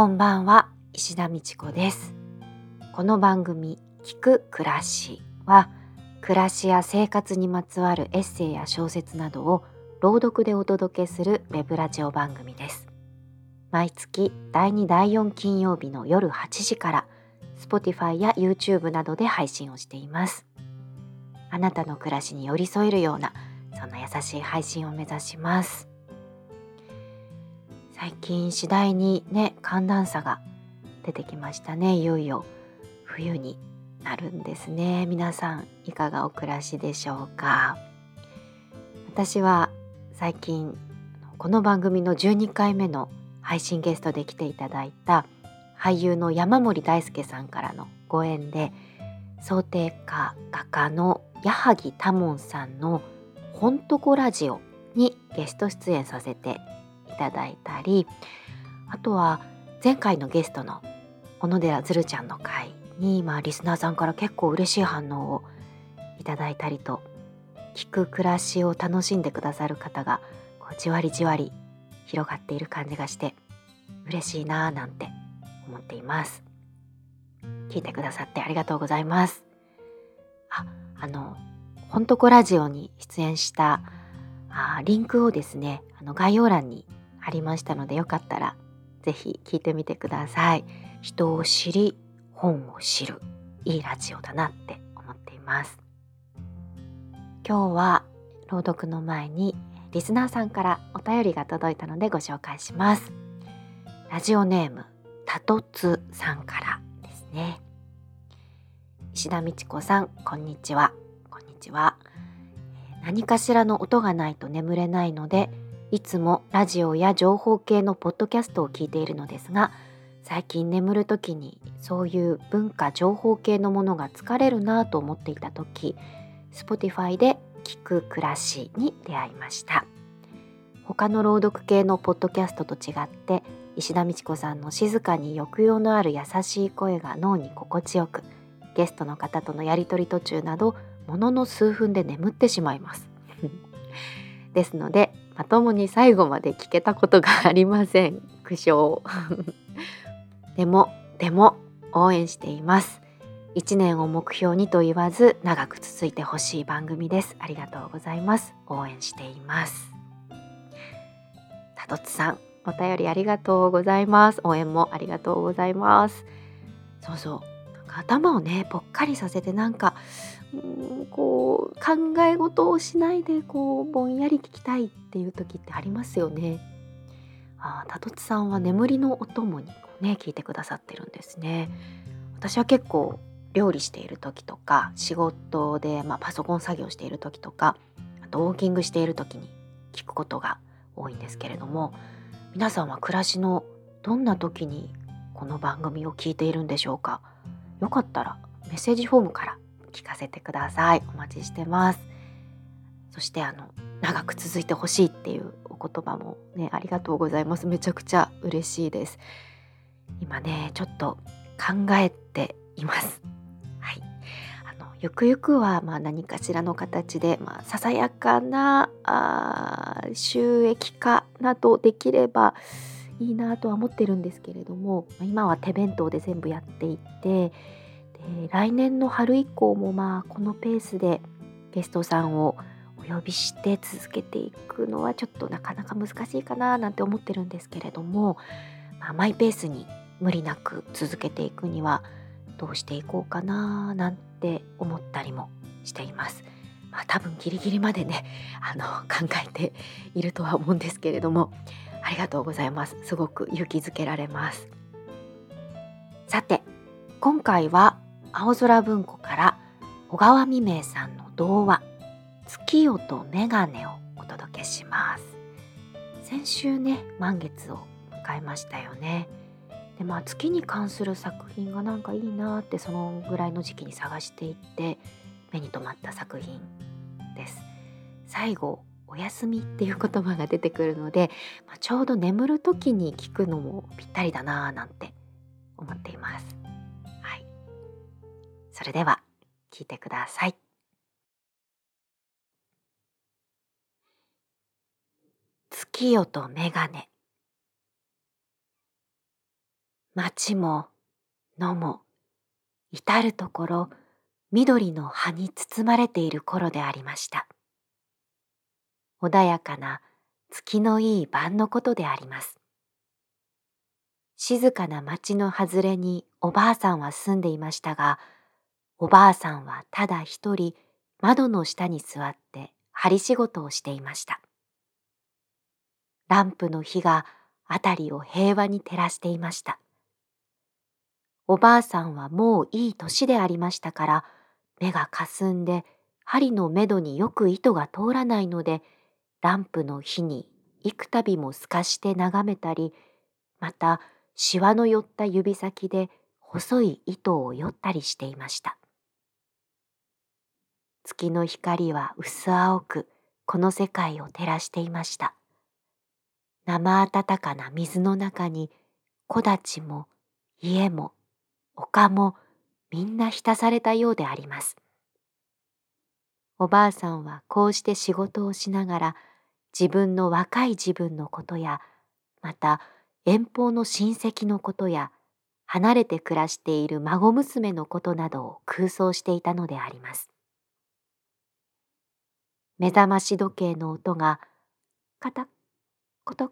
こんばんは石田美智子です。この番組聞く暮らしは暮らしや生活にまつわるエッセイや小説などを朗読でお届けするウェブラジオ番組です。毎月第2第4金曜日の夜8時から Spotify や YouTube などで配信をしています。あなたの暮らしに寄り添えるようなそんな優しい配信を目指します。最近次第にね寒暖差が出てきましたね。いよいよ冬になるんですね。皆さんいかがお暮らしでしょうか？私は最近この番組の12回目の配信ゲストで来ていただいた俳優の山森大輔さんからのご縁で想定家画家の矢作多門さんの「ほんとこラジオ」にゲスト出演させてただいたりあとは前回のゲストの小野寺ずるちゃんの回に、まあ、リスナーさんから結構嬉しい反応をいただいたりと聞く暮らしを楽しんでくださる方がこうじわりじわり広がっている感じがして嬉しいなぁなんて思っています。聞いてくださってありがとうございます。ああのほんとこラジオに出演したあリンクをですねあの概要欄に貼りましたのでよかったらぜひ聞いてみてください。人を知り本を知る。いいラジオだなって思っています。今日は朗読の前にリスナーさんからお便りが届いたのでご紹介します。ラジオネームたとつさんからですね。石田美智子さんこんにちは。こんにちは。何かしらの音がないと眠れないのでいつもラジオや情報系のポッドキャストを聞いているのですが最近眠る時にそういう文化情報系のものが疲れるなぁと思っていた時 Spotify で聞く暮らしに出会いました。他の朗読系のポッドキャストと違って石田美智子さんの静かに抑揚のある優しい声が脳に心地よくゲストの方とのやり取り途中などものの数分で眠ってしまいます。ですのでまともに最後まで聞けたことがありません。苦笑。でもでも応援しています。1年を目標にと言わず長く続いてほしい番組です。ありがとうございます。応援しています。たとつさんお便りありがとうございます。応援もありがとうございます。そうそう。頭をねぽっかりさせてなんかうんこう考え事をしないでこうぼんやり聞きたいっていう時ってありますよね。あたとつさんは眠りのお供にね聞いてくださってるんですね。私は結構料理している時とか仕事で、まあ、パソコン作業している時とかあとウォーキングしている時に聞くことが多いんですけれども皆さんは暮らしのどんな時にこの番組を聞いているんでしょうか？よかったらメッセージフォームから聞かせてください。お待ちしてます。そしてあの長く続いてほしいっていうお言葉もねありがとうございます。めちゃくちゃ嬉しいです。今ねちょっと考えています。はい。あのゆくゆくはまあ何かしらの形で、まあ、ささやかなあ収益化などできればいいなとは思ってるんですけれども今は手弁当で全部やっていてで来年の春以降もまあこのペースでゲストさんをお呼びして続けていくのはちょっとなかなか難しいかななんて思ってるんですけれども、まあ、マイペースに無理なく続けていくにはどうしていこうかななんて思ったりもしています。まあ、多分ギリギリまでね あの考えているとは思うんですけれどもありがとうございますすごく勇気づけられますさて今回は青空文庫から小川未明さんの童話月夜とメガネをお届けします先週ね満月を迎えましたよねでまあ月に関する作品がなんかいいなってそのぐらいの時期に探していって目に留まった作品です。最後お休みっていう言葉が出てくるので、まあ、ちょうど眠る時に聞くのもぴったりだなぁなんて思っています。それでは聞いてください。月夜とメガネ町も野も至るところ緑の葉に包まれている頃でありました。穏やかな月のいい晩のことであります。静かな町の外れにおばあさんは住んでいましたが、おばあさんはただ一人窓の下に座って針仕事をしていました。ランプの火が辺りを平和に照らしていました。おばあさんはもういい年でありましたから、目がかすんで針のめどによく糸が通らないので、ランプの火に幾度も透かして眺めたり、またしわの寄った指先で細い糸をよったりしていました。月の光は薄青くこの世界を照らしていました。生暖かな水の中に木立も家も丘もみんな浸されたようであります。おばあさんはこうして仕事をしながら自分の若い自分のことやまた遠方の親戚のことや離れて暮らしている孫娘のことなどを空想していたのであります。目覚まし時計の音がカタッコトッ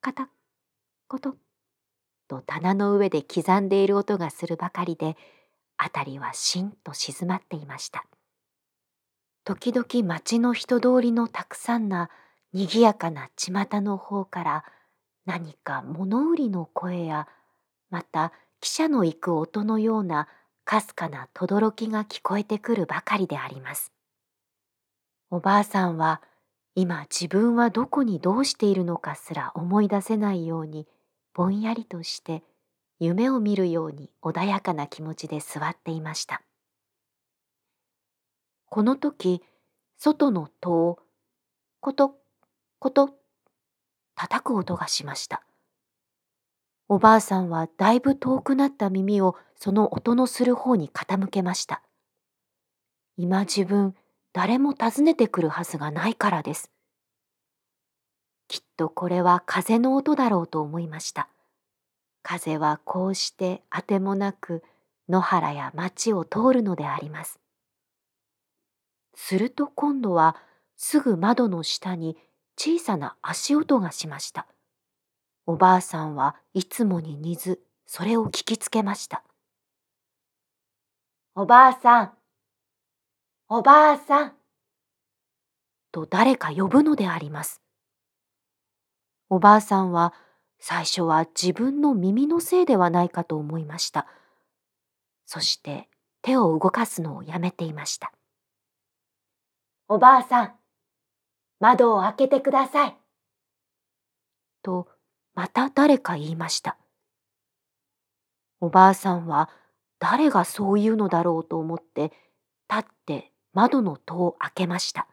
カタッコトッと棚の上で刻んでいる音がするばかりで辺りはしんと静まっていました時々町の人通りのたくさんなにぎやかな巷の方から何か物売りの声やまた汽車の行く音のようなかすかな轟が聞こえてくるばかりであります。おばあさんは今自分はどこにどうしているのかすら思い出せないようにぼんやりとして夢を見るように穏やかな気持ちで座っていました。この時、外の戸をコトコト叩く音がしました。おばあさんはだいぶ遠くなった耳をその音のする方に傾けました。今自分誰も訪ねてくるはずがないからです。きっとこれは風の音だろうと思いました。風はこうしてあてもなく野原や町を通るのであります。すると今度はすぐ窓の下に小さな足音がしました。おばあさんはいつもに似ずそれを聞きつけました。おばあさん、おばあさん、と誰か呼ぶのであります。おばあさんは最初は自分の耳のせいではないかと思いました。そして手を動かすのをやめていました。おばあさん、窓を開けてください。と、また誰か言いました。おばあさんは誰がそう言うのだろうと思って立って窓の戸を開けました。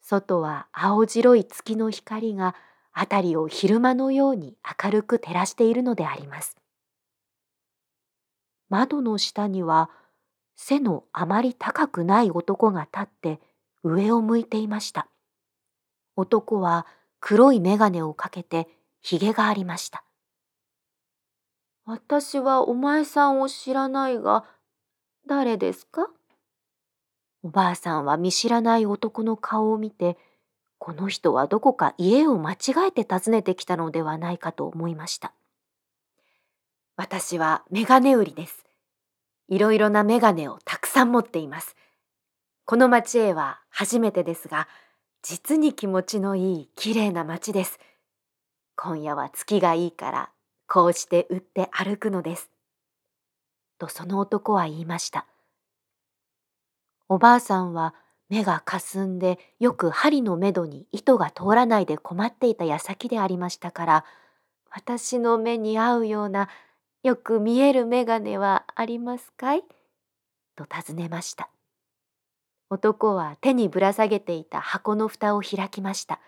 外は青白い月の光が辺りを昼間のように明るく照らしているのであります。窓の下には背のあまり高くない男が立って上を向いていました。男は黒い眼鏡をかけてひげがありました。私はお前さんを知らないが、誰ですか？おばあさんは見知らない男の顔を見て、この人はどこか家を間違えて訪ねてきたのではないかと思いました。私はメガネ売りです。いろいろなメガネをたくさん持っています。この町へは初めてですが、実に気持ちのいい綺麗な町です。今夜は月がいいから、こうして売って歩くのです。とその男は言いました。おばあさんは目がかすんでよく針のめどに糸が通らないで困っていた矢先でありましたから私の目に合うようなよく見える眼鏡はありますかい？と尋ねました。男は手にぶら下げていた箱の蓋を開きました。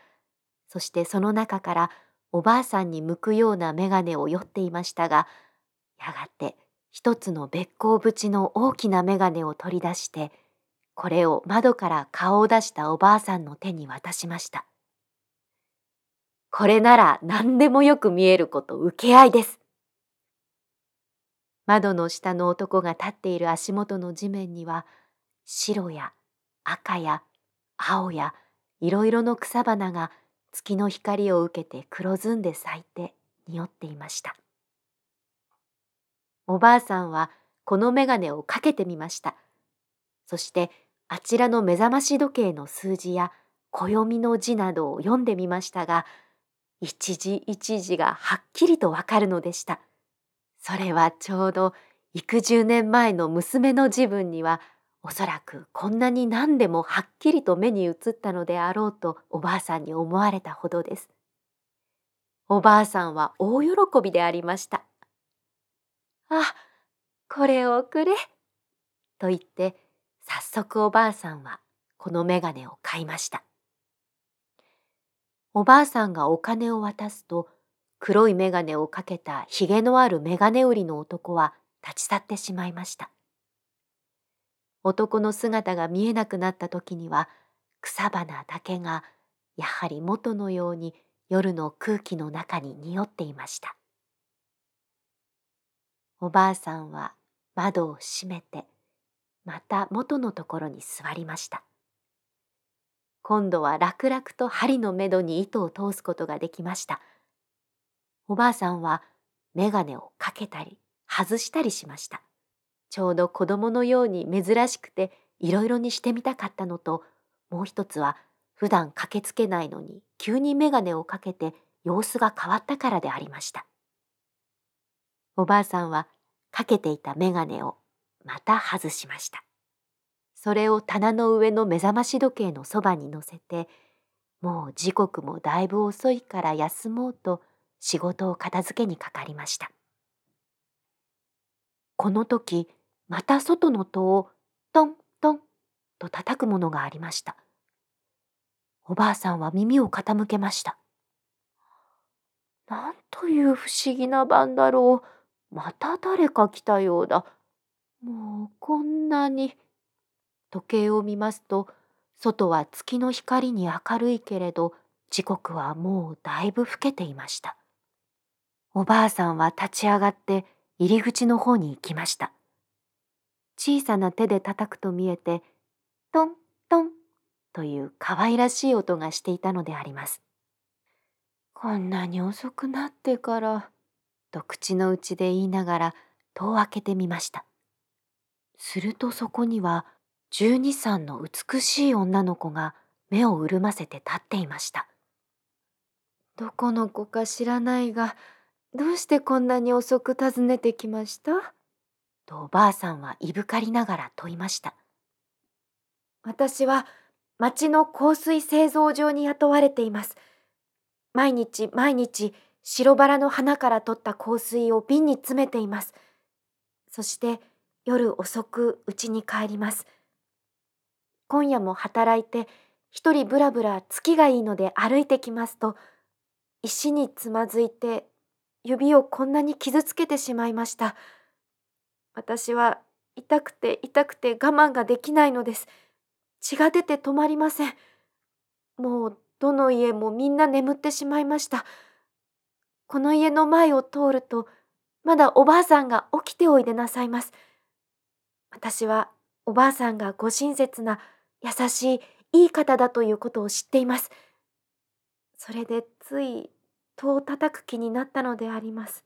そしてその中からおばあさんに向くような眼鏡を酔っていましたがやがて一つのべっ甲縁の大きな眼鏡を取り出してこれを窓から顔を出したおばあさんの手に渡しました。これなら何でもよく見えること受け合いです。窓の下の男が立っている足元の地面には、白や赤や青やいろいろの草花が月の光を受けて黒ずんで咲いて匂っていました。おばあさんはこの眼鏡をかけてみました。そしてあちらの目覚まし時計の数字や暦の字などを読んでみましたが、一時一時がはっきりとわかるのでした。それはちょうど幾十年前の娘の自分にはおそらくこんなに何でもはっきりと目に映ったのであろうとおばあさんに思われたほどです。おばあさんは大喜びでありました。あ、これをくれ。と言って早速おばあさんはこの眼鏡を買いました。おばあさんがお金を渡すと黒い眼鏡をかけたひげのある眼鏡売りの男は立ち去ってしまいました。男の姿が見えなくなった時には草花だけがやはり元のように夜の空気の中に匂っていました。おばあさんは窓を閉めてまた元のところに座りました。今度は楽々と針のめどに糸を通すことができました。おばあさんは眼鏡をかけたり外したりしました。ちょうど子供のように珍しくていろいろにしてみたかったのと、もう一つは普段駆けつけないのに急に眼鏡をかけて様子が変わったからでありました。おばあさんはかけていた眼鏡をまた外しました。それを棚の上の目覚まし時計のそばに乗せて、もう時刻もだいぶ遅いから休もうと仕事を片付けにかかりました。この時、また外の戸をトントンと叩くものがありました。おばあさんは耳を傾けました。なんという不思議な晩だろう。また誰か来たようだ。もうこんなに。時計を見ますと、外は月の光に明るいけれど、時刻はもうだいぶ更けていました。おばあさんは立ち上がって入り口の方に行きました。小さな手で叩くと見えて、トントンという可愛らしい音がしていたのであります。こんなに遅くなってから、と口の内で言いながら戸を開けてみました。するとそこには十二歳の美しい女の子が目を潤ませて立っていました。どこの子か知らないが、どうしてこんなに遅く訪ねてきました？とおばあさんはいぶかりながら問いました。私は町の香水製造場に雇われています。毎日毎日白バラの花から取った香水を瓶に詰めています。そして夜遅く家に帰ります。今夜も働いて一人ぶらぶら月がいいので歩いてきますと石につまずいて指をこんなに傷つけてしまいました。私は痛くて痛くて我慢ができないのです。血が出て止まりません。もうどの家もみんな眠ってしまいました。この家の前を通ると、まだおばあさんが起きておいでなさいます。私はおばあさんがご親切な優しいいい方だということを知っています。それでつい戸を叩く気になったのであります。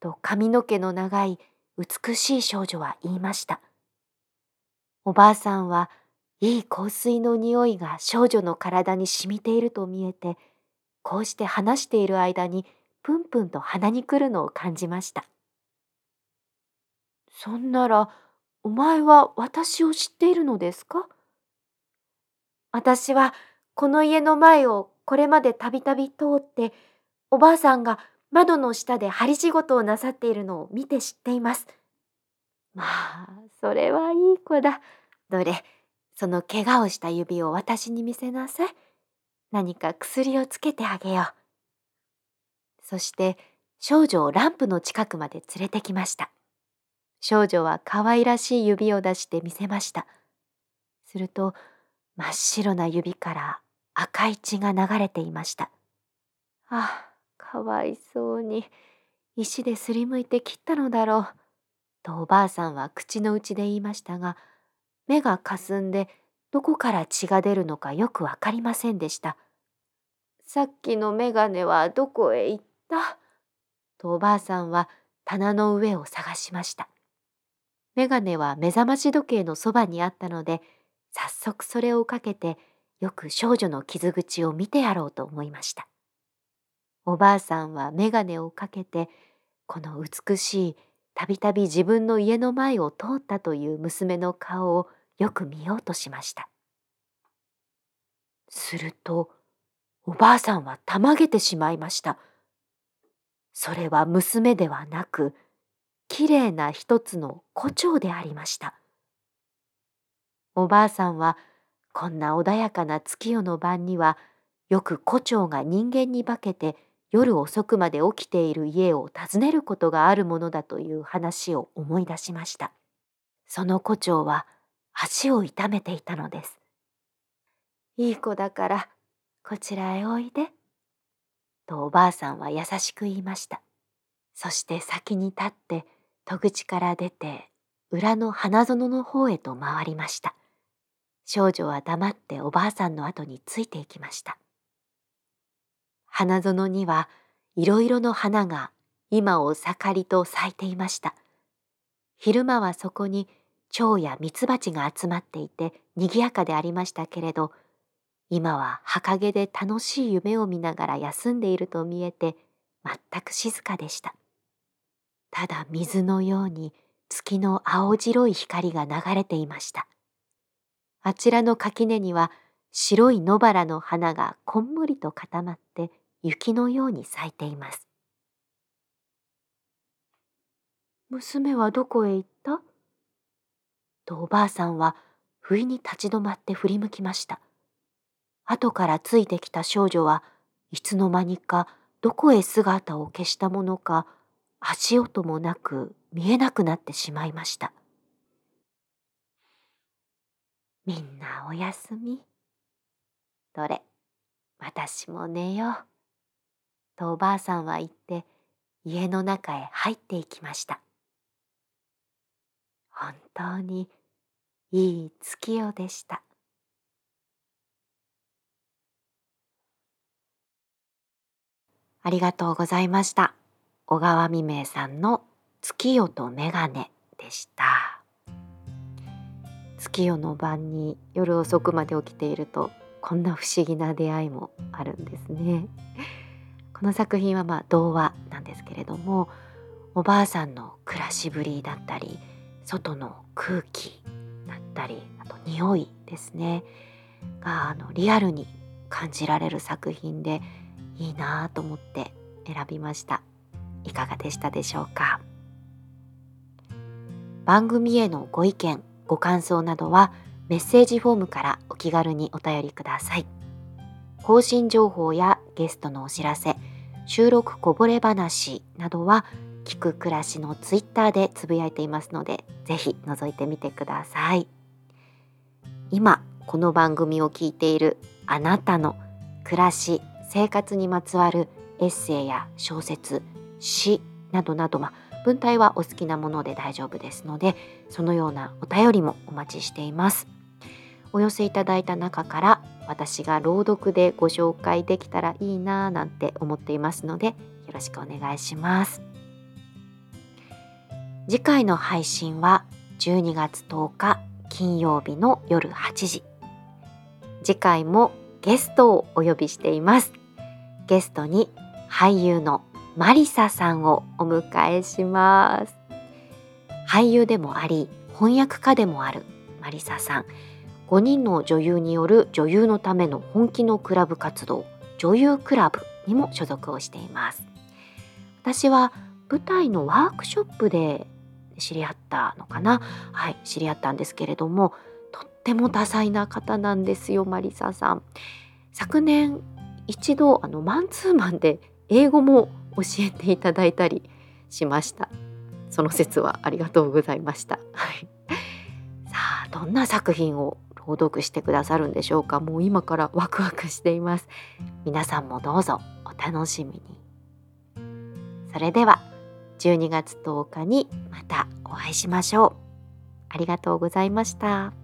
と髪の毛の長い美しい少女は言いました。おばあさんはいい香水の匂いが少女の体に染みていると見えて、こうして話している間にプンプンと鼻に来るのを感じました。そんなら、お前は私を知っているのですか？私はこの家の前をこれまでたびたび通って、おばあさんが窓の下で針仕事をなさっているのを見て知っています。まあ、それはいい子だ。どれ、その怪我をした指を私に見せなさい。何か薬をつけてあげよう。そして少女をランプの近くまで連れてきました。少女は可愛らしい指を出して見せました。すると真っ白な指から赤い血が流れていました。あ、かわいそうに。石ですりむいて切ったのだろう。とおばあさんは口の内で言いましたが、目がかすんでどこから血が出るのかよくわかりませんでした。さっきのメガネはどこへ行った？とおばあさんは棚の上を探しました。メガネは目覚まし時計のそばにあったので、早速それをかけてよく少女の傷口を見てやろうと思いました。おばあさんはメガネをかけて、この美しいたびたび自分の家の前を通ったという娘の顔をよく見ようとしました。すると、おばあさんはたまげてしまいました。それは娘ではなく、きれいな一つの胡蝶でありました。おばあさんは、こんな穏やかな月夜の晩には、よく胡蝶が人間に化けて夜遅くまで起きている家を訪ねることがあるものだという話を思い出しました。その胡蝶は足を痛めていたのです。いい子だからこちらへおいで。とおばあさんは優しく言いました。そして先に立って戸口から出て裏の花園の方へと回りました。少女は黙っておばあさんの後についていきました。花園にはいろいろの花が今を盛りと咲いていました。昼間はそこに蝶やミツバチが集まっていて賑やかでありましたけれど、今は墓毛で楽しい夢を見ながら休んでいると見えて全く静かでした。ただ水のように月の青白い光が流れていました。あちらの垣根には白い野原の花がこんもりと固まって雪のように咲いています。娘はどこへ行った？とおばあさんは不意に立ち止まって振り向きました。後からついてきた少女はいつの間にかどこへ姿を消したものか足音もなく見えなくなってしまいました。みんなおやすみ。どれ、私も寝よう。とおばあさんは言って家の中へ入っていきました。本当にいい月夜でした。ありがとうございました。小川未明さんの月夜とメガネでした。月夜の晩に夜遅くまで起きているとこんな不思議な出会いもあるんですね。この作品はまあ童話なんですけれどもおばあさんの暮らしぶりだったり外の空気だったりあと匂いですねがあのリアルに感じられる作品でいいなと思って選びましたいかがでしたでしょうか？番組へのご意見ご感想などはメッセージフォームからお気軽にお便りください。更新情報やゲストのお知らせ収録こぼれ話などは聞く暮らしのツイッターでつぶやいていますのでぜひ覗いてみてください。今この番組を聞いているあなたの暮らし生活にまつわるエッセイや小説詩などなど、まあ、文体はお好きなもので大丈夫ですのでそのようなお便りもお待ちしています。お寄せいただいた中から私が朗読でご紹介できたらいいなぁなんて思っていますのでよろしくお願いします。次回の配信は12月10日金曜日の夜8時。次回もゲストをお呼びしています。ゲストに俳優のマリサさんをお迎えします。俳優でもあり翻訳家でもあるマリサさん。5人の女優による女優のための本気のクラブ活動女優クラブにも所属をしています。私は舞台のワークショップで知り合ったのかな？はい知り合ったんですけれどもとっても多彩な方なんですよマリサさん。昨年一度あのマンツーマンで英語も教えていただいたりしました。その説はありがとうございました。はい。さあどんな作品を朗読してくださるんでしょうか。もう今からワクワクしています。皆さんもどうぞお楽しみに。それでは12月10日にまたお会いしましょう。ありがとうございました。